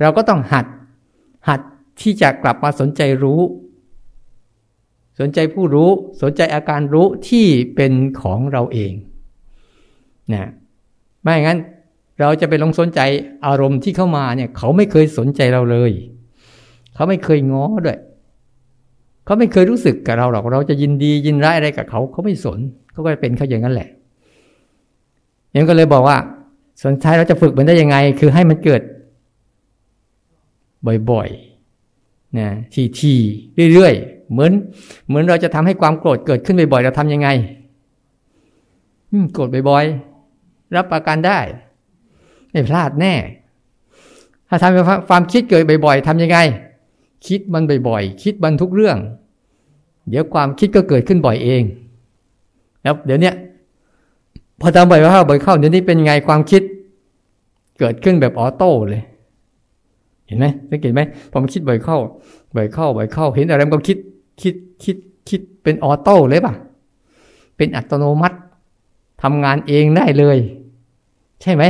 เราก็ต้องหัด หัดที่จะกลับมาสนใจรู้ สนใจผู้รู้ สนใจอาการรู้ที่เป็นของเราเองนะไม่งั้นเราจะไปลงสนใจอารมณ์ที่เข้ามาเนี่ย เขาไม่เคยสนใจเราเลย เขาไม่เคยง้อด้วยเขาไม่เคยรู้สึกกับเราหรอกเราจะยินดียินร้ายอะไรกับเขาเขาไม่สนเขาก็เป็นเขาอย่างนั้นแหละยังก็เลยบอกว่าสนใจเราจะฝึกมันได้ยังไง คือให้มันเกิด บ่อยๆนะทีๆเรื่อยๆ เหมือน เหมือนเราจะทำให้ความโกรธเกิดขึ้นบ่อยๆ เราทำยังไงโกรธบ่อยๆ รับประกันได้ ไม่พลาดแน่ ถ้าทำความคิดเกิดบ่อยๆทำยังไง คิดมันบ่อยๆ คิดมันทุกเรื่อง เดี๋ยวความคิดก็เกิดขึ้นบ่อยเอง แล้วเดี๋ยวนี้พอทำบ่อยเข้าบ่อยเข้าเดี๋ยวนี้เป็นไงความคิด เกิดขึ้นแบบออโต้เลย เห็นไหมสังเกตไหมพอมันคิดบ่อยเข้าบ่อยเข้าบ่อยเข้า เห็นอะไรมันก็คิดคิดคิดคิดเป็นออโต้เลยป่ะ เป็นอัตโนมัติทำงานเองได้เลย ใช่ไหม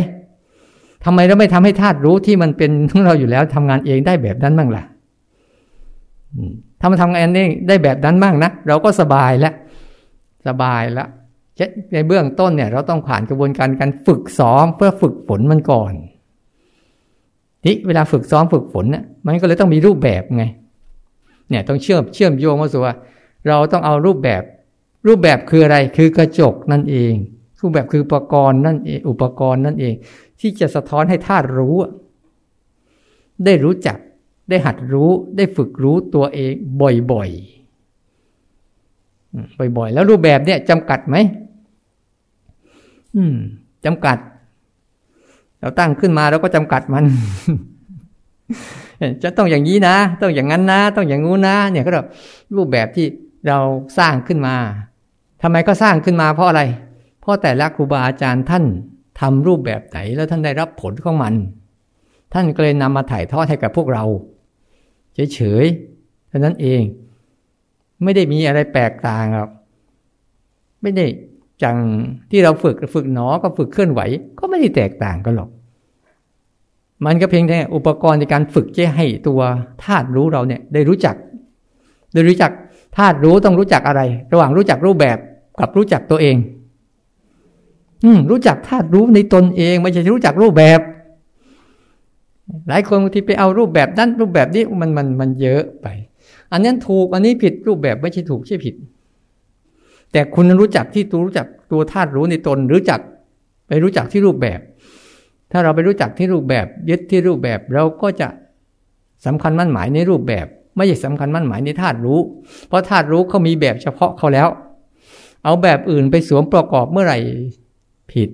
ทำไมเราไม่ทำให้ธาตุรู้ที่มันเป็นของเราอยู่แล้วทำงานเองได้แบบนั้นบ้างล่ะถ้ามันทำงานเองได้แบบนั้นบ้างนะเราก็สบายแล้วสบายแล้วในเบื้องต้นเนี่ย เราต้องผ่านกระบวนการการฝึกซ้อมเพื่อฝึกฝนมันก่อน นี่เวลาฝึกซ้อมฝึกฝนเนี่ยมันก็เลยต้องมีรูปแบบไง เนี่ยต้องเชื่อมเชื่อมโยงมาสู่ว่า เราต้องเอารูปแบบ รูปแบบคืออะไรคือกระจกนั่นเอง รูปแบบคืออุปกรณ์นั่นเองอุปกรณ์นั่นเอง ที่จะสะท้อนให้ธาตุรู้ ได้รู้จักได้หัดรู้ได้ฝึกรู้ตัวเองบ่อยๆบ่อยๆ แล้วรูปแบบเนี่ยจำกัดไหมอืมจำกัด เราตั้งขึ้นมาเราก็จำกัดมัน จะต้องอย่างนี้นะ ต้องอย่างนั้นนะ ต้องอย่างงู้นนะ เนี่ยก็แบบรูปแบบที่เราสร้างขึ้นมาทำไมก็สร้างขึ้นมาเพราะอะไร เพราะแต่ละครูบาอาจารย์ท่านทำรูปแบบไหนแล้วท่านได้รับผลของมัน ท่านก็เลยนำมาถ่ายทอดให้กับพวกเรา เฉยๆเท่านั้นเอง ไม่ได้มีอะไรแปลกต่างครับ ไม่ได้ จังที่เราฝึกฝึกหนอก็ฝึกเคลื่อนไหว ก็ไม่ได้แตกต่างกันหรอก มันก็เพียงแต่อุปกรณ์ในการฝึกจะให้ตัวธาตุรู้เราเนี่ยได้รู้จัก ได้รู้จักธาตุรู้ต้องรู้จักอะไร ระหว่างรู้จักรูปแบบกับรู้จักตัวเอง อืมรู้จักธาตุรู้ในตนเอง ไม่ใช่รู้จักรูปแบบ หลายคนบางทีไปเอารูปแบบนั้นรูปแบบนี้มันมันมันเยอะไป อันนั้นถูกอันนี้ผิดรูปแบบไม่ใช่ถูกใช่ผิด แต่คุณรู้จักที่ตัวรู้จักตัวธาตุรู้ในตนรู้จัก ไปรู้จักที่รูปแบบ ถ้าเราไปรู้จักที่รูปแบบยึดที่รูปแบบ เราก็จะสำคัญมั่นหมายในรูปแบบ ไม่ใช่สำคัญมั่นหมายในธาตุรู้ เพราะธาตุรู้เขามีแบบเฉพาะเขาแล้ว เอาแบบอื่นไปสวมประกอบเมื่อไหร่ผิด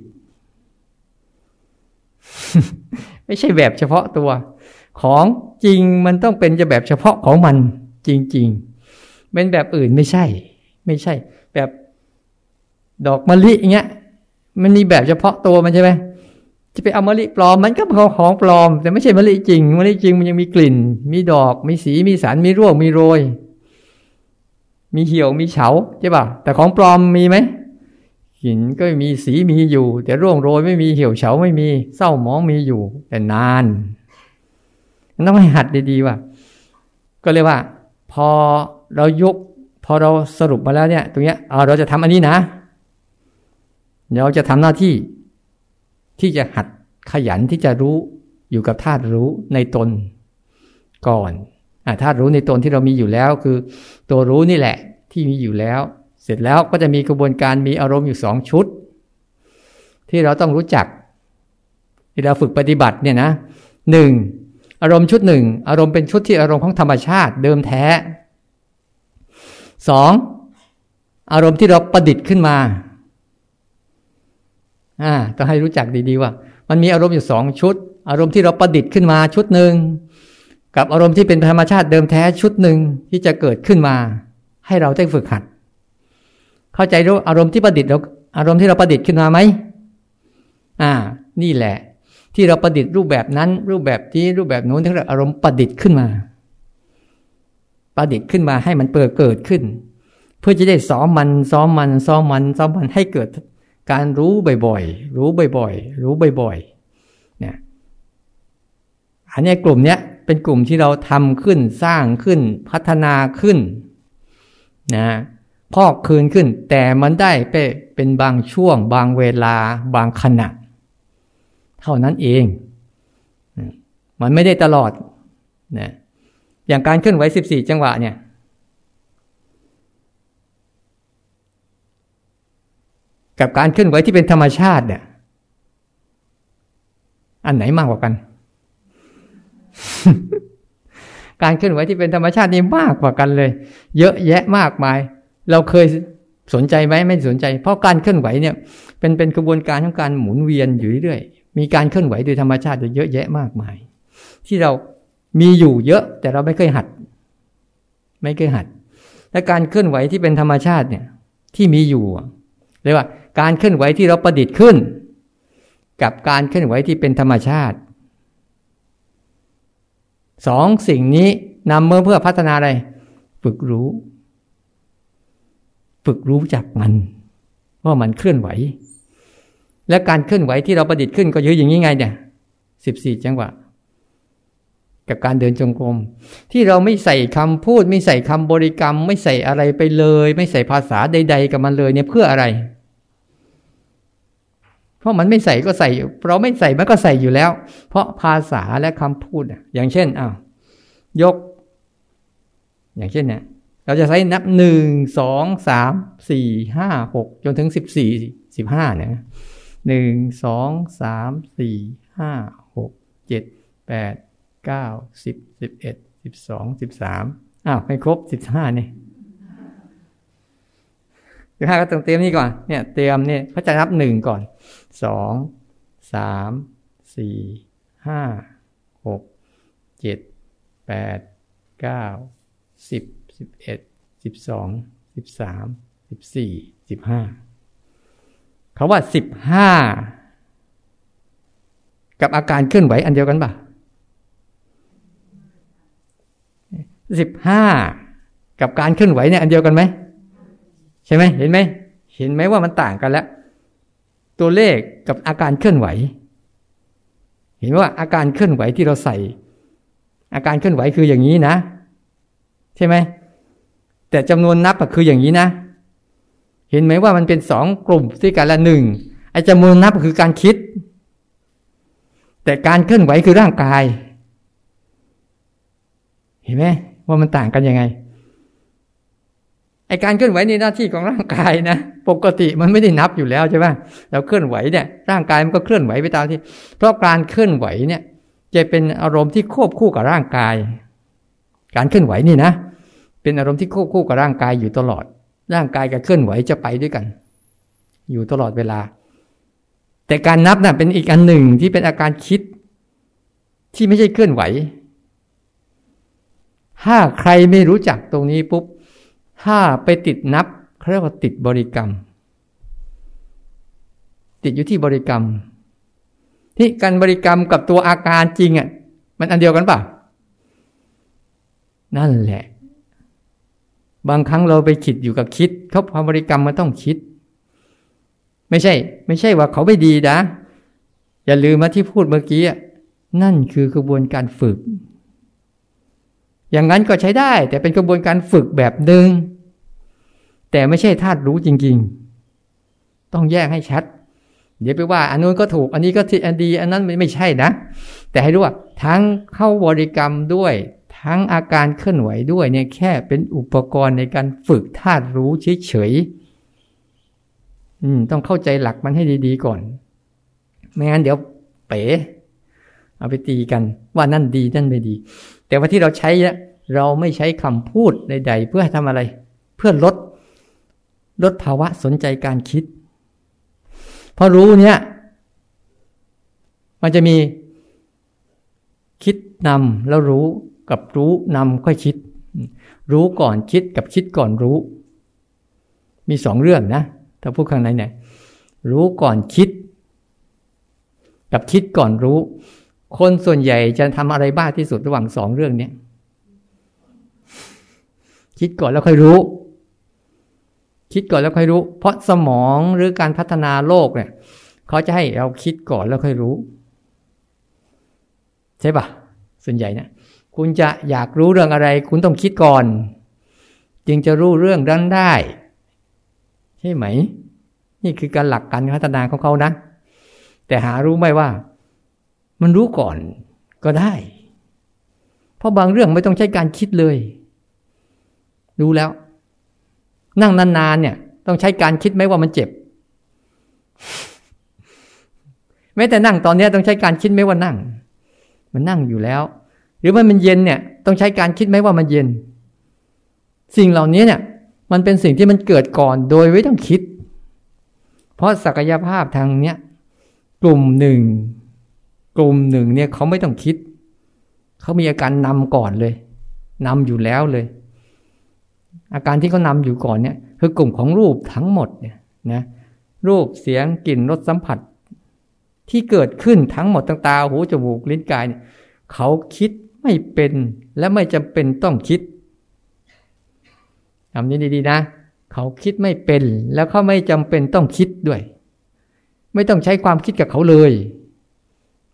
ไม่ใช่แบบเฉพาะตัว ของจริงมันต้องเป็นจะแบบเฉพาะของมันจริง ๆ เป็นแบบอื่นไม่ใช่ ไม่ใช่ แบบดอกมะลิอย่างเงี้ย มันมีแบบเฉพาะตัวมันใช่ไหมจะไปเอามะลิปลอมมันก็เป็นของปลอม แต่ไม่ใช่มะลิจริงมะลิจริงมันยังมีกลิ่น มีดอก มีสีมีสารมีร่วงมีโรย มีเหี่ยวมีเฉาใช่ป่ะแต่ของปลอมมีไหมหินก็มีสีมีอยู่ แต่ร่วงโรยไม่มีเหี่ยวเฉาไม่มีเศร้าหมองมีอยู่ แต่นานต้องให้หัดดีๆว่า ก็เลยว่า พอเรายก พอเราสรุปมาแล้วเนี่ยตรงเนี้ยเเราจะทำอันนี้นะ เราจะทำหน้าที่ที่จะหัดขยันที่จะรู้อยู่กับธาตุรู้ในตนก่อนอธาตุรู้ในตนที่เรามีอยู่แล้วคือ ตัวรู้นี่แหละที่มีอยู่แล้ว เสร็จแล้วก็จะมีกระบวนการมีอารมณ์อยู่สองชุด ที่เราต้องรู้จักที่เราฝึกปฏิบัติเนี่ยนะหนึ่งอารมณ์ชุดหนึ่งอารมณ์เป็นชุดที่อารมณ์ของธรรมชาติเดิมแท้ สองอารมณ์ที่เราประดิษฐ์ขึ้นมาอ่าต้องให้รู้จักดีๆว่า มันมีอารมณ์อยู่สองชุด อารมณ์ที่เราประดิษฐ์ขึ้นมาชุดหนึ่งกับอารมณ์ที่เป็นธรรมชาติเดิมแท้ชุดหนึ่งที่จะเกิดขึ้นมา ให้เราได้ฝึกหัด เข้าใจรู้อารมณ์ที่ประดิษฐ์เราอารมณ์ที่เราประดิษฐ์ขึ้นมาไหมอ่า นี่แหละ ที่เราประดิษฐ์รูปแบบนั้น รูปแบบที่รูปแบบนู้นที่เราอารมณ์ประดิษฐ์ขึ้นมา ประดิษฐ์ขึ้นมาให้มันเปิดเกิดขึ้น เพื่อจะได้ซ้อมมันซ้อมมันซ้อมมันซ้อมมันให้เกิดการรู้บ่อยๆ รู้บ่อยๆ รู้บ่อยๆ เนี่ย อันนี้กลุ่มเนี้ยเป็นกลุ่มที่เราทำขึ้นสร้างขึ้นพัฒนาขึ้นนะพอกคืนขึ้น แต่มันได้ไปเป็นบางช่วง บางเวลา บางขณะ เท่านั้นเอง มันไม่ได้ตลอดนะ อย่างการเคลื่อนไหวสิบสี่จังหวะเนี่ย กับการเคลื่อนไหวที่เป็นธรรมชาติเนี่ย อันไหนมากกว่ากัน การเคลื่อนไหวที่เป็นธรรมชาตินี่มากกว่ากันเลย เยอะแยะมากมาย เราเคยสนใจไหมไม่สนใจ เพราะการเคลื่อนไหวเนี่ย เป็นเป็นกระบวนการของการหมุนเวียนอยู่เรื่อยมีการเคลื่อนไหวโดยธรรมชาติเยอะแยะมากมาย ที่เรา มีอยู่เยอะแต่เราไม่เคยหัด ไม่เคยหัด และการเคลื่อนไหวที่เป็นธรรมชาติเนี่ยที่มีอยู่เรียกว่า การเคลื่อนไหวที่เราประดิษฐ์ขึ้น กับการเคลื่อนไหวที่เป็นธรรมชาติสองสิ่งนี้นำมาเพื่อพัฒนาอะไร ฝึกรู้ ฝึกรู้จักมัน ว่ามันเคลื่อนไหว และการเคลื่อนไหวที่เราประดิษฐ์ขึ้นก็เยอะอย่างนี้ไงเนี่ยสิบสี่จังหวะ กับการเดินจงกรม ที่เราไม่ใส่คำพูด ไม่ใส่คำบริกรรม ไม่ใส่อะไรไปเลย ไม่ใส่ภาษาใด ๆ กับมันเลยเนี่ยเพื่ออะไร เพราะมันไม่ใส่ก็ใส่ เราไม่ใส่มันก็ใส่อยู่แล้ว เพราะภาษาและคำพูดอย่างเช่นอ้าวยก อย่างเช่นเนี่ยเราจะใช้นับหนึ่งสองสามสี่ห้าหกจนถึงสิบสี่สิบห้าเนี่ยหนึ่งสองสามสี่ห้าหกเจ็ดแปด เก้าสิบสิบเอ็ดสิบสองสิบสามอ้าวไม่ครบสิบห้านี่สิบห้าก็ต้องเตรียมนี่ก่อนเนี่ยเตรียมเนี่ยเขาจะนับหนึ่งก่อนสองสามสี่ห้าหกเจ็ดแปดเก้าสิบสิบเอ็ดสิบสองสิบสามสิบสี่สิบห้าเขาว่าสิบห้ากับอาการเคลื่อนไหวอันเดียวกันปะ สิบห้ากับการเคลื่อนไหวเนี่ยอันเดียวกันไหมใช่ไหมเห็นไหมเห็นไหมว่ามันต่างกันแล้ว ตัวเลขกับอาการเคลื่อนไหว เห็นว่าอาการเคลื่อนไหวที่เราใส่ อาการเคลื่อนไหวคืออย่างนี้นะ ใช่ไหมแต่จำนวนนับคืออย่างนี้นะ เห็นไหมว่ามันเป็นสองกลุ่มที่กันละหนึ่งไอ้จำนวนนับคือการคิด แต่การเคลื่อนไหวคือร่างกาย เห็นไหม ว่ามันต่างกันยังไงไอการเคลื่อนไหวในหน้าที่ของร่างกายนะปกติมันไม่ได้นับอยู่แล้วใช่ไหมเราเคลื่อนไหวเนี่ยร่างกายมันก็เคลื่อนไหวไปตามที่ เพราะการเคลื่อนไหวเนี่ย จะเป็นอารมณ์ที่ควบคู่กับร่างกาย การเคลื่อนไหวนี่นะ เป็นอารมณ์ที่ควบคู่กับร่างกายอยู่ตลอด ร่างกายกับเคลื่อนไหวจะไปด้วยกัน อยู่ตลอดเวลา แต่การนับนะ่ะเป็นอีกอันหนึ่งที่เป็นอาการคิดที่ไม่ใช่เคลื่อนไหว ถ้าใครไม่รู้จักตรงนี้ปุ๊บ ถ้าไปติดนับเขาเรียกว่าติดบริกรรม ติดอยู่ที่บริกรรม ที่การบริกรรมกับตัวอาการจริงอะ มันอันเดียวกันป่ะ นั่นแหละ บางครั้งเราไปคิดอยู่กับคิด เขาพอบริกรรมมันต้องคิด ไม่ใช่ ไม่ใช่ว่าเขาไม่ดีนะ อย่าลืมมาที่พูดเมื่อกี้นั่นคือกระบวนการฝึก อย่างนั้นก็ใช้ได้ แต่เป็นกระบวนการฝึกแบบหนึ่งแต่ไม่ใช่ธาตุรู้จริง ๆ ต้องแยกให้ชัด เดี๋ยวไปว่า อันนู้นก็ถูก อันนี้ก็อันดี อันนั้นไม่ใช่นะ แต่ให้รู้ว่า ทั้งเข้าบริกรรมด้วย ทั้งอาการเคลื่อนไหวด้วยเนี่ยแค่เป็นอุปกรณ์ในการฝึกธาตุรู้เฉยๆต้องเข้าใจหลักมันให้ดี ๆ ก่อน ไม่งั้นเดี๋ยวเป๋ เอาไปตีกัน ว่านั่นดีนั่นไม่ดี แต่ว่าที่เราใช้เนี่ยเราไม่ใช้คำพูดใดๆเพื่อทำอะไร เพื่อลดลดภาวะสนใจการคิด เพอรู้เนี่ย มันจะมีคิดนำแล้วรู้กับรู้นำค่อยคิด รู้ก่อนคิดกับคิดก่อนรู้ มีสองเรื่องนะถ้าพูดข้างในเนี่ยรู้ก่อนคิด กับคิดก่อนรู้ คนส่วนใหญ่จะทำอะไรบ้าที่สุดระหว่างสองเรื่องนี้คิดก่อนแล้วค่อยรู้ คิดก่อนแล้วค่อยรู้ เพราะสมองหรือการพัฒนาโลกเนี่ยเขาจะให้เราคิดก่อนแล้วค่อยรู้ ใช่ปะส่วนใหญ่นะคุณจะอยากรู้เรื่องอะไร คุณต้องคิดก่อน จึงจะรู้เรื่องนั้นได้ ใช่ไหม นี่คือการหลักการพัฒนาของเขานะ แต่หารู้ไหมว่า มันรู้ก่อนก็ได้ เพราะบางเรื่องไม่ต้องใช้การคิดเลย รู้แล้ว นั่งนานๆเนี่ย ต้องใช้การคิดไหมว่ามันเจ็บแม้แต่นั่งตอนนี้ต้องใช้การคิดไหมว่านั่ง มันนั่งอยู่แล้ว หรือว่ามันเย็นเนี่ย ต้องใช้การคิดไหมว่ามันเย็น สิ่งเหล่านี้เนี่ย มันเป็นสิ่งที่มันเกิดก่อนโดยไม่ต้องคิด เพราะศักยภาพทางเนี้ยกลุ่มหนึ่ง กลุ่มหนึ่งเนี่ยเขาไม่ต้องคิด เขามีอาการนำก่อนเลยนำอยู่แล้วเลย อาการที่เขานำอยู่ก่อนเนี่ย คือกลุ่มของรูปทั้งหมดเนี่ยนะรูปเสียงกลิ่นรสสัมผัส ที่เกิดขึ้นทั้งหมดตั้งตาหูจมูกลิ้นกายเนี่ยเขาคิดไม่เป็นและไม่จำเป็นต้องคิดคำนี้ดีๆนะ เขาคิดไม่เป็นแล้วเขาไม่จำเป็นต้องคิดด้วย ไม่ต้องใช้ความคิดกับเขาเลย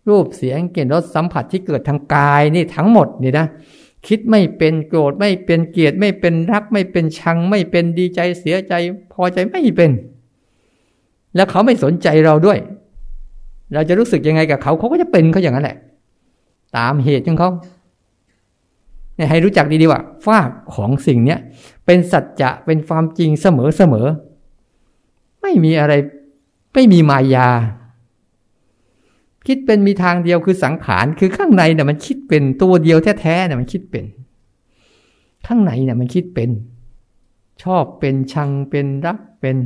รูปเสียงกลิ่นรสสัมผัสที่เกิดทางกายนี่ทั้งหมดนี่นะคิดไม่เป็นโกรธไม่เป็นเกลียดไม่เป็นรัก ไม่เป็นชัง ไม่เป็นดีใจเสียใจ พอใจไม่เป็น แล้วเขาไม่สนใจเราด้วย เราจะรู้สึกยังไงกับเขาเขาก็จะเป็นเขาอย่างนั้นแหละ ตามเหตุของเขาเนี่ยให้รู้จักดีๆว่าฟากของสิ่งเนี้ยเป็นสัจจะเป็นความจริงเสมอเสมอไม่มีอะไร ไม่มีมายา คิดเป็นมีทางเดียวคือสังขารคือข้างในเนี่ยมันคิดเป็นตัวเดียวแท้ๆเนี่ยมันคิดเป็น ข้างในเนี่ยมันคิดเป็น ชอบเป็นชังเป็นรักเป็น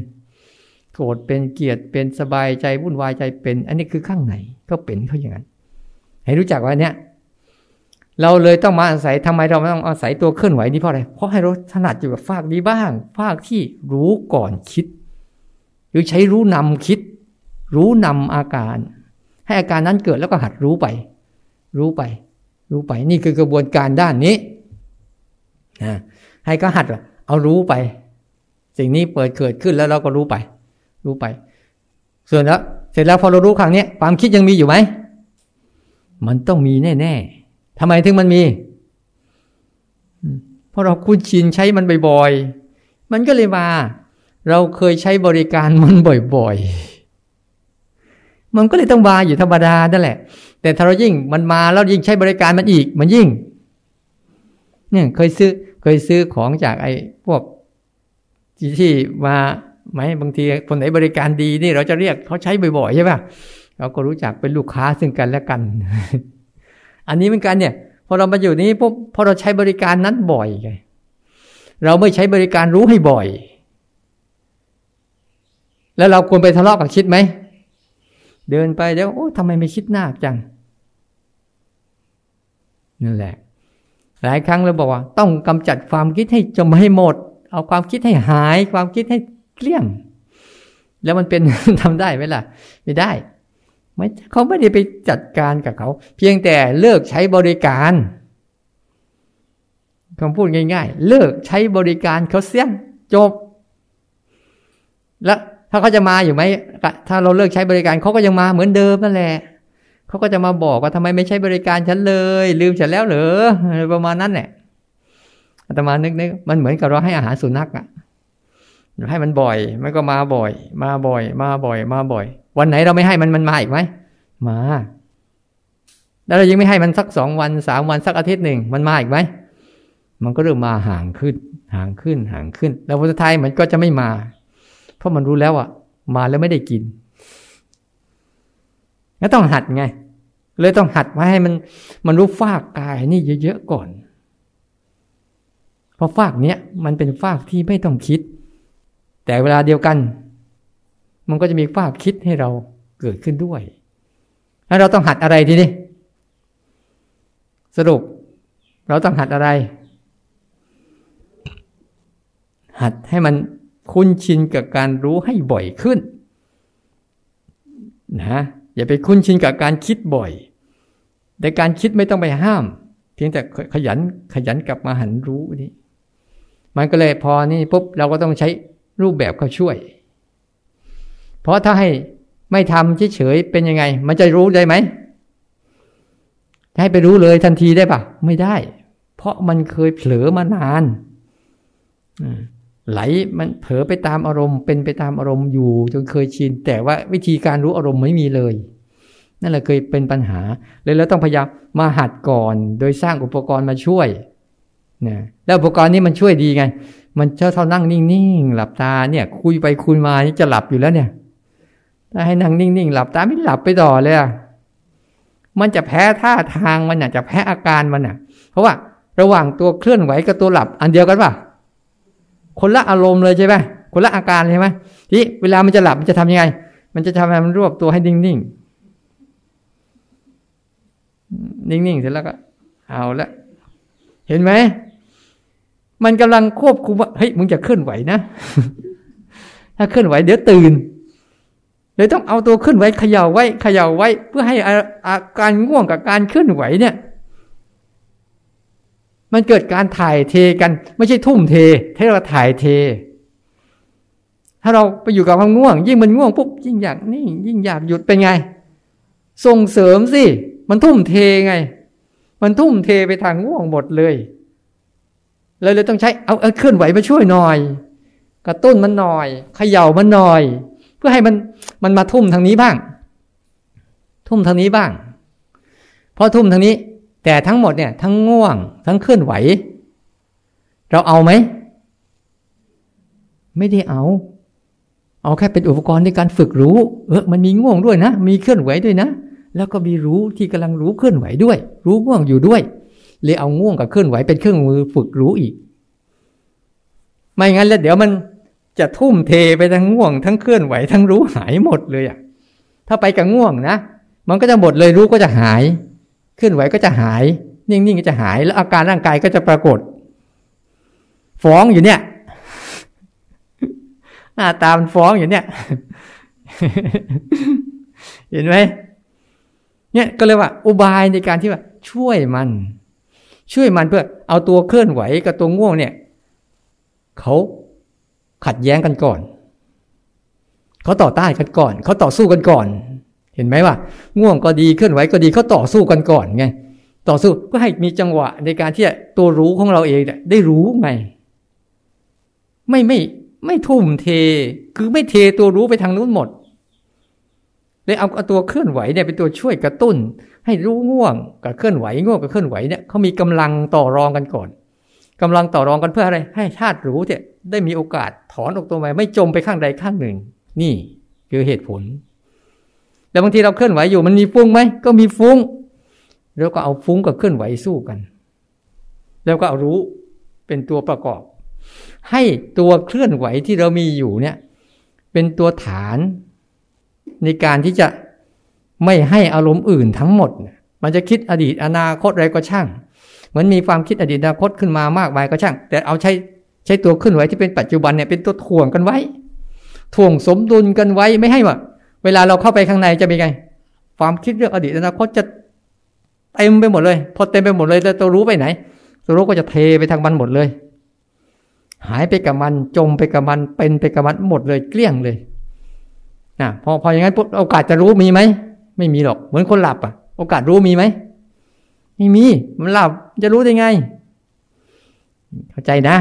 โกรธเป็นเกลียดเป็นสบายใจวุ่นวายใจเป็น อันนี้คือข้างในก็เป็นเขาอย่างนั้น ให้รู้จักว่าเนี้ยเราเลยต้องมาอาศัยทำไมเราไม่ต้องอาศัยตัวเคลื่อนไหวนี้เพราะอะไร เพราะให้เราถนัดอยู่กับภาคนี้บ้าง ภาคที่รู้ก่อนคิด หรือใช้รู้นำคิด รู้นำอาการ ให้อาการนั้นเกิดแล้วก็หัดรู้ไป รู้ไป รู้ไป นี่คือกระบวนการด้านนี้นะให้ก็หัดเอารู้ไป สิ่งนี้เปิดเกิดขึ้นแล้วเราก็รู้ไป รู้ไป ส่วนแล้ว เสร็จแล้วพอเรารู้ครั้งนี้ความคิดยังมีอยู่ไหมมันต้องมีแน่ๆทำไมถึงมันมีเพราะเราคุ้นชินใช้มันบ่อยๆ มันก็เลยมา เราเคยใช้บริการมันบ่อยๆ มันก็เลยต้องมาอยู่ธรรมดานั่นแหละ แต่ถ้าเรายิ่งมันมาแล้วยิ่งใช้บริการมันอีก มันยิ่ง เนี่ยเคยซื้อเคยซื้อของจากไอ้พวกที่มาไหมบางทีคนไหนบริการดีนี่เราจะเรียกเขาใช้บ่อยๆใช่ป่ะเราก็รู้จักเป็นลูกค้าซึ่งกันและกัน อันนี้เหมือนกันเนี่ย พอเรามาอยู่นี้ปุ๊บพอเราใช้บริการนั้นบ่อยไงเราไม่ใช้บริการรู้ให้บ่อย แล้วเราควรไปทะเลาะกับคิดไหม เดินไปแล้วโอ้ทำไมไม่คิดหน้าจังนั่นแหละ หลายครั้งเราบอกว่า ต้องกำจัดความคิดให้จมให้หมด เอาความคิดให้หาย ความคิดให้เกลี้ยง แล้วมันเป็นทำได้ไหมล่ะ ไม่ได้ไม่เขาไม่ได้ไปจัดการกับเขา เพียงแต่เลิกใช้บริการคำพูดง่าย ๆ เลิกใช้บริการเขาเสียงจบ แล้ว ถ้าเขาจะมาอยู่ไหมถ้าเราเลิกใช้บริการเขาก็ยังมาเหมือนเดิมนั่นแหละเขาก็จะมาบอกว่าทำไมไม่ใช้บริการฉันเลย ลืมฉันแล้วเหรอประมาณนั้นแหละอาตมานึกนึกมันเหมือนกับเราให้อาหารสุนัขอะให้มันบ่อย มันก็มาบ่อย มาบ่อย มาบ่อย มาบ่อย วันไหนเราไม่ให้มันมันมาอีกไหมมา แล้วเรายังไม่ให้มันสักสองวันสามวันสักอาทิตย์หนึ่งมันมาอีกไหมมันก็เริ่มมาห่างขึ้น ห่างขึ้นห่างขึ้น แล้ววันสุดท้ายมันก็จะไม่มา ราะมันรู้แล้วอะ มาแล้วไม่ได้กินก็ต้องหัดไง เลยต้องหัดไว้ให้มันมันรู้ฟากกายนี่เยอะๆก่อน เพราะฟากเนี้ยมันเป็นฟากที่ไม่ต้องคิด แต่เวลาเดียวกัน มันก็จะมีภาพคิดให้เราเกิดขึ้นด้วย แล้วเราต้องหัดอะไรทีนี้สรุป เราต้องหัดอะไร หัดให้มัน คุ้นชินกับการรู้ให้บ่อยขึ้นนะอย่าไปคุ้นชินกับการคิดบ่อย แต่การคิดไม่ต้องไปห้าม เพียงแต่ขยันขยันกลับมาหันรู้นี่มันก็เลยพอนี่ปุ๊บเราก็ต้องใช้รูปแบบเขาช่วย เพราะถ้าให้ไม่ทำเฉยๆเป็นยังไง มันจะรู้ได้ไหมให้ไปรู้เลยทันทีได้ปะไม่ได้ เพราะมันเคยเผลอมานาน ไหลมันเผลอไปตามอารมณ์ เป็นไปตามอารมณ์อยู่ จนเคยชิน แต่ว่าวิธีการรู้อารมณ์ไม่มีเลย นั่นแหละเคยเป็นปัญหา เลยแล้วต้องพยายามมาหัดก่อน โดยสร้างอุปกรณ์มาช่วยนะแล้วอุปกรณ์นี้มันช่วยดีไง มันเจ้าเท่านั่งนิ่งๆหลับตาเนี่ย คุยไปคุยมานี่จะหลับอยู่แล้วเนี่ยถ้าให้นั่งนิ่งๆหลับตาไม่หลับไปต่อเลยอะมันจะแพ้ท่าทางมันอะจะแพ้อาการมันอะ เพราะว่าระหว่างตัวเคลื่อนไหวกับตัวหลับ อันเดียวกันป่ะ คนละอารมณ์เลยใช่ไหมคนละอาการใช่ไหมทีเวลามันจะหลับมันจะทํำยังไง มันจะทำให้มันรวบตัวให้นิ่งนิ่งนิ่งนิ่งเสร็จแล้วก็ เอาละเห็นไหมมันกำลังควบคุมว่าเฮ้ยมึงจะเคลื่อนไหวนะถ้าเคลื่อนไหวเดี๋ยวตื่นเลยต้องเอาตัวขึ้นไหวเขย่าไว้เขย่าไว้ เพื่อให้อาการง่วงกับการเคลื่อนไหวเนี่ย มันเกิดการถ่ายเทกัน ไม่ใช่ทุ่มเทเทเราถ่ายเท ถ้าเราไปอยู่กับความง่วง ยิ่งมันง่วงปุ๊บยิ่งอยากนี่ยิ่งอยากหยุดเป็นไง ส่งเสริมสิ มันทุ่มเทไง มันทุ่มเทไปทางง่วงหมดเลยเลยเลยต้องใช้เอาเอาเคลื่อนไหวมาช่วยหน่อย กระตุ้นมันหน่อยเขย่ามันหน่อย เพื่อให้มันมันมาทุ่มทางนี้บ้าง ทุ่มทางนี้บ้างพอทุ่มทางนี้ แต่ทั้งหมดเนี่ยทั้งง่วง ทั้งเคลื่อนไหว เราเอาไหม ไม่ได้เอา เอาแค่เป็นอุปกรณ์ในการฝึกรู้ เออมันมีง่วงด้วยนะ มีเคลื่อนไหวด้วยนะ แล้วก็มีรู้ที่กำลังรู้เคลื่อนไหวด้วย รู้ง่วงอยู่ด้วยเลยเอาง่วงกับเคลื่อนไหวเป็นเครื่องมือฝึกรู้อีก ไม่งั้นแล้วเดี๋ยวมันจะทุ่มเทไปทั้งง่วง ทั้งเคลื่อนไหว ทั้งรู้หายหมดเลยอะถ้าไปกับง่วงนะ มันก็จะหมดเลยรู้ก็จะหาย เคลื่อนไหวก็จะหาย นิ่งๆก็จะหาย แล้วอาการร่างกายก็จะปรากฏ ฟ้องอยู่เนี่ย หน้าตามันฟ้องอยู่เนี่ย เห็นไหมเนี่ยก็เลยว่า อุบายในการที่ว่า ช่วยมัน ช่วยมันเพื่อ เอาตัวเคลื่อนไหวกับตัวง่วงเนี่ยเขาขัดแย้งกันก่อน เขาต่อต้านกันก่อน เขาต่อสู้กันก่อน เห็นไหมว่า ง่วงก็ดีเคลื่อนไหวก็ดีเขาต่อสู้กันก่อนไง ต่อสู้ก็ให้มีจังหวะในการที่ตัวรู้ของเราเองได้รู้ไงไม่ไม่ไม่ทุ่มเท คือไม่เทตัวรู้ไปทางนู้นหมดเลยเอาตัวเคลื่อนไหวเนี่ยเป็นตัวช่วยกระตุ้น ให้รู้ง่วงกับเคลื่อนไหวง่วงกับเคลื่อนไหวเนี่ยเขามีกำลังต่อรองกันก่อนกำลังต่อรองกันเพื่ออะไร ให้ธาตุรู้เนี่ยได้มีโอกาสถอนออกตัวไปไม่จมไปข้างใดข้างหนึ่ง นี่คือเหตุผล แต่บางทีเราเคลื่อนไหวอยู่มันมีฟุ้งไหมก็มีฟุ้ง แล้วก็เอาฟุ้งกับเคลื่อนไหวสู้กัน แล้วก็เอารู้เป็นตัวประกอบ ให้ตัวเคลื่อนไหวที่เรามีอยู่เนี่ย เป็นตัวฐานในการที่จะไม่ให้อารมณ์อื่นทั้งหมด มันจะคิดอดีตอนาคตอะไรก็ช่าง เหมือนมีความคิดอดีตอนาคตขึ้นมามากมายก็ช่าง แต่เอาใช้ใช้ตัวขึ้นไหวที่เป็นปัจจุบันเนี่ยเป็นตัวถ่วงกันไว้ ถ่วงสมดุลกันไว้ไม่ให้ว่า เวลาเราเข้าไปข้างในจะเป็นไง ความคิดเรื่องอดีตอนาคตจะเต็มไปหมดเลย พอเต็มไปหมดเลยแต่ตัวรู้ไปไหน ตัวรู้ก็จะเทไปทางมันหมดเลย หายไปกับมันจมไปกับมันเป็นไปกับมันหมดเลยเกลี้ยงเลยนะพอพออย่างนั้นปุ๊บโอกาสจะรู้มีไหมไม่มีหรอก เหมือนคนหลับอะ โอกาสรู้มีไหมไม่มี มันหลับจะรู้ได้ไง เข้าใจนะ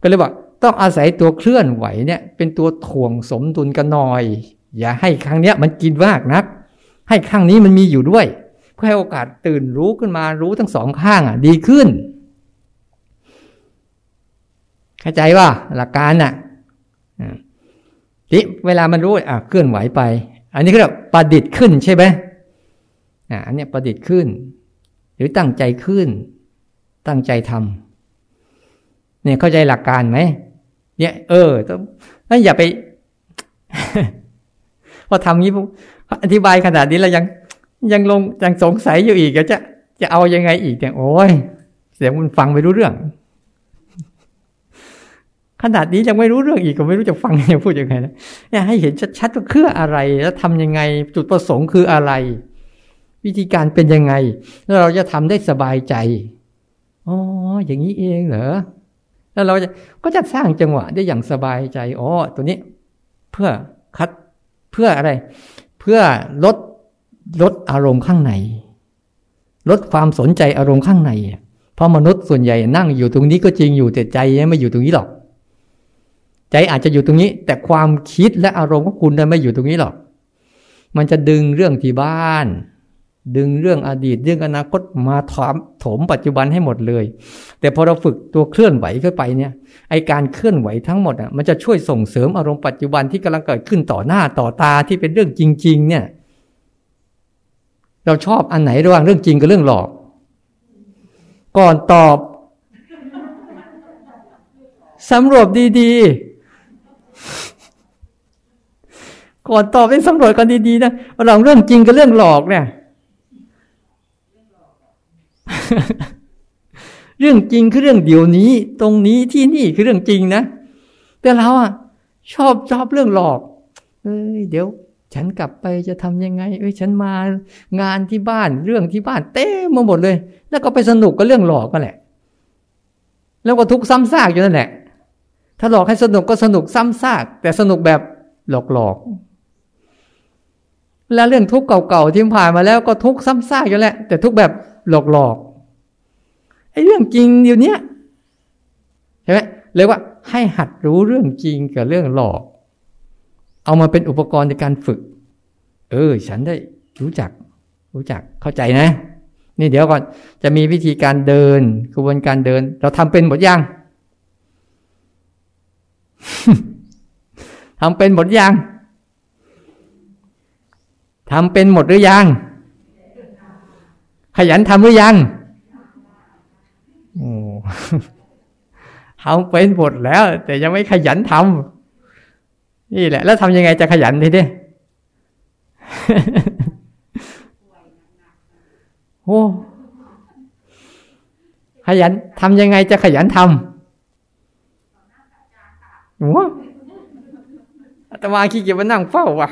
ก็เลยบอกต้องอาศัยตัวเคลื่อนไหวเนี่ย เป็นตัวถ่วงสมดุลกันหน่อย อย่าให้ครั้งเนี้ยมันกินมากนัก ให้ครั้งนี้มันมีอยู่ด้วย เพื่อให้โอกาสตื่นรู้ขึ้นมารู้ทั้งสองข้างอะ ดีขึ้น เข้าใจว่าหลักการน่ะทีเวลามันรู้อะเคลื่อนไหวไป อันนี้ก็แบบประดิษฐ์ขึ้นใช่ไหมอะอันนี้ประดิษฐ์ขึ้น หรือตั้งใจขึ้น ตั้งใจทำเนี่ยเข้าใจหลักการไหมเนี่ย เออต้องอย่าไป พอทำงี้อธิบายขนาดนี้แล้วยังยังลงยังสงสัยอยู่อีกจะจะเอายังไงอีกเนี่ยโอ้ยเสียงมันฟังไม่รู้เรื่อง ขนาดนี้ยังไม่รู้เรื่องอีกก็ไม่รู้จะฟังยังพูดยังไงนะเนี่ยให้เห็นชัดๆว่าคืออะไร แล้วทำยังไงจุดประสงค์คืออะไร วิธีการเป็นยังไง แล้วเราจะทำได้สบายใจอ๋ออย่างนี้เองเหรอแล้วเราจะก็จะสร้างจังหวะได้อย่างสบายใจอ๋อตัวนี้ เพื่อคัด พื่ออะไร เพื่อลดลดอารมณ์ข้างใน ลดความสนใจอารมณ์ข้างใน เพราะมนุษย์ส่วนใหญ่นั่งอยู่ตรงนี้ก็จริงอยู่แต่ใจไม่อยู่ตรงนี้หรอก ใจอาจจะอยู่ตรงนี้ แต่ความคิดและอารมณ์ของคุณไม่อยู่ตรงนี้หรอก มันจะดึงเรื่องที่บ้าน ดึงเรื่องอดีตเรื่องอนาคตมาถมถมปัจจุบันให้หมดเลย แต่พอเราฝึกตัวเคลื่อนไหวขึ้นไปเนี่ยไอการเคลื่อนไหวทั้งหมดอะมันจะช่วยส่งเสริมอารมณ์ปัจจุบันที่กำลังเกิดขึ้นต่อหน้าต่อตาที่เป็นเรื่องจริง ๆ เนี่ย เราชอบอันไหนระหว่างเรื่องจริงกับเรื่องหลอก ก่อนตอบสำรวจดีๆ ก่อนตอบเป็นสำรวจกันดีๆนะเรางเรื่องจริงกับเรื่องหลอกเนี่ย เรื่องจริงคือเรื่องเดี๋ยวนี้ ตรงนี้ที่นี่คือเรื่องจริงนะ แต่เราอะ ชอบชอบเรื่องหลอกเอ้ยเดี๋ยว ฉันกลับไปจะทำยังไง เอ้ยฉันมางานที่บ้านเรื่องที่บ้านเต้มาหมดเลย แล้วก็ไปสนุกกับเรื่องหลอกก็แหละ แล้วก็ทุกซ้ำซากอยู่นั่นแหละ ถ้าหลอกให้สนุกก็สนุกซ้ำซาก แต่สนุกแบบหลอกหลอกแล้วเรื่องทุกข์เก่าๆที่ผ่านมาแล้วก็ทุกข์ซ้ำซากอยู่แหละแต่ทุกแบบหลอกหลอก อ้เรื่องจริงเดี๋ยวนี้ใช่ไหมเลยว่าให้หัดรู้เรื่องจริงกับเรื่องหลอก เอามาเป็นอุปกรณ์ในการฝึก เออ ฉันได้รู้จัก รู้จักเข้าใจนะ นี่เดี๋ยวก่อนจะมีวิธีการเดินกระบวนการเดิน เราทำเป็นหมดยังทำเป็นหมดยังทำเป็นหมดหรือยัง ขยันทำหรือยัง โอ้ทำเป็นหมดแล้ว แต่ยังไม่ขยันทำนี่แหละ แล้วทำยังไงจะขยันทีเดียโอ้ขยันทำยังไงจะขยันทำโอ้อาตมาขี้เกียจมานั่งเฝ้าว่ะ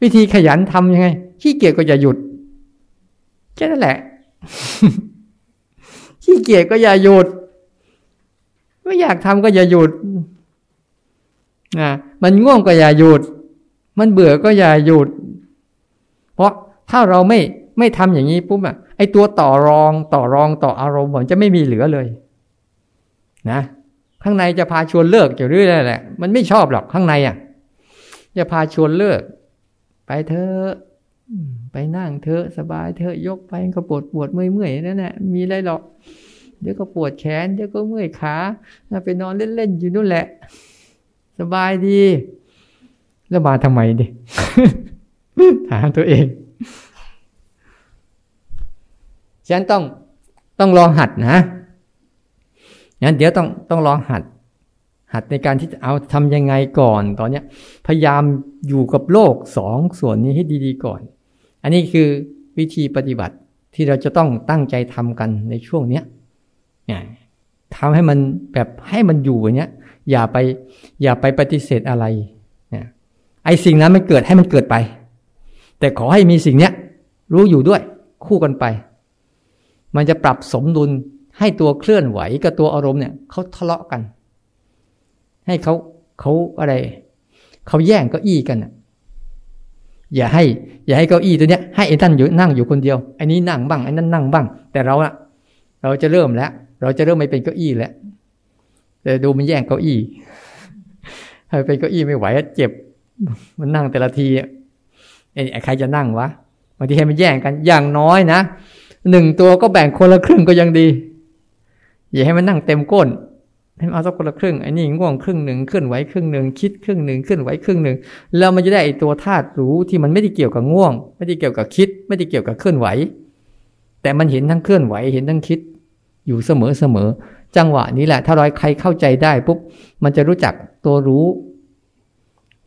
วิธีขยันทำยังไง ขี้เกียจก็อย่าหยุดแค่นั้นแหละ ขี้เกียจก็อย่าหยุด ไม่อยากทำก็อย่าหยุดนะมันง่วงก็อย่าหยุด มันเบื่อก็อย่าหยุด เพราะถ้าเราไม่ไม่ทำอย่างนี้ปุ๊บอะไอตัวต่อรองต่อรองต่ออารมณ์มันจะไม่มีเหลือเลย นะ ข้างในจะพาชวนเลิกอยู่เรื่อยแหละ มันไม่ชอบหรอกข้างในอะจะพาชวนเลิก ไปเถอะ ไปนั่งเถอะสบายเถอะยกไปก็ปวดปวดเมื่อยเมื่อยนั่นแหละมีอะไรหรอกเดี๋ยวก็ปวดแขนเดี๋ยวก็เมื่อยขาไปนอนเล่นๆอยู่นู่นแหละ สบายดี แล้วมาทำไมดิถามตัวเองฉันต้องต้องลองหัดนะงั้นเดี๋ยวต้องต้องลองหัด หัดในการที่จะเอาทำยังไงก่อน ตอนเนี้ย พยายามอยู่กับโลกสองส่วนนี้ให้ดี ๆ ก่อน อันนี้คือวิธีปฏิบัติที่เราจะต้องตั้งใจทำกันในช่วงเนี้ยทำให้มันแบบให้มันอยู่อย่างเนี้ย อย่าไป อย่าไปปฏิเสธอะไรไอ้สิ่งนั้นมันเกิดให้มันเกิดไป แต่ขอให้มีสิ่งเนี้ยรู้อยู่ด้วย คู่กันไป มันจะปรับสมดุลให้ตัวเคลื่อนไหวกับตัวอารมณ์เนี่ยเขาทะเลาะกัน ให้เขาเขาอะไรเขาแย่งเก้าอี้กันอ อย่าให้ อย่าให้เก้าอี้ตัวเนี้ยให้ไอ้ท่านอยู่นั่งอยู่คนเดียวไอ้นี้นั่งบ้างไอ้นั้นนั่งบ้าง แต่เราอะเราจะเริ่มแล้ว เราจะเริ่มไม่เป็นเก้าอี้แล้วแต่ดูมันแย่งเก้าอี้ให้เป็นเก้าอี้ไม่ไหวเจ็บ มันนั่งแต่ละทีไอ้ใครจะนั่งวะบางทีให้มันแย่งกันอย่างน้อยนะหนึ่งตัวก็แบ่งคนละครึ่งก็ยังดี อย่าให้มันนั่งเต็มก้น ให้มันเอาสักคนละครึ่งไอ้นี่ง่วงครึ่งหนึ่งเคลื่อนไหวครึ่งหนึ่งคิดครึ่งหนึ่งเคลื่อนไหวครึ่งหนึ่งแล้วมันจะได้ไอ้ตัวธาตุรู้ที่มันไม่ได้เกี่ยวกับง่วง ไม่ได้เกี่ยวกับคิด ไม่ได้เกี่ยวกับเคลื่อนไหว แต่มันเห็นทั้งเคลื่อนไหวเห็นทั้งคิด อยู่เสมอเสมอจังหวะนี้แหละ ถ้าเราใครเข้าใจได้ปุ๊บมันจะรู้จักตัวรู้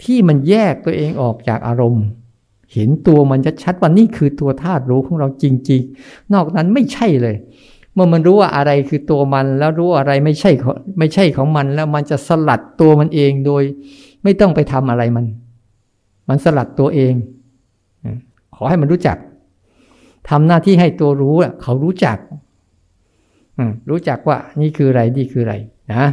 ที่มันแยกตัวเองออกจากอารมณ์ เห็นตัวมันจะชัดว่านี่คือตัวธาตุรู้ของเราจริง ๆ นอกนั้นไม่ใช่เลย เมื่อมันรู้ว่าอะไรคือตัวมันแล้วรู้อะไรไม่ใช่ไม่ใช่ของมัน แล้วมันจะสลัดตัวมันเองโดย ไม่ต้องไปทำอะไรมัน มันสลัดตัวเอง ขอให้มันรู้จักทำหน้าที่ให้ตัวรู้เขารู้จักรู้จักว่านี่คืออะไรนี่คืออะไรนะ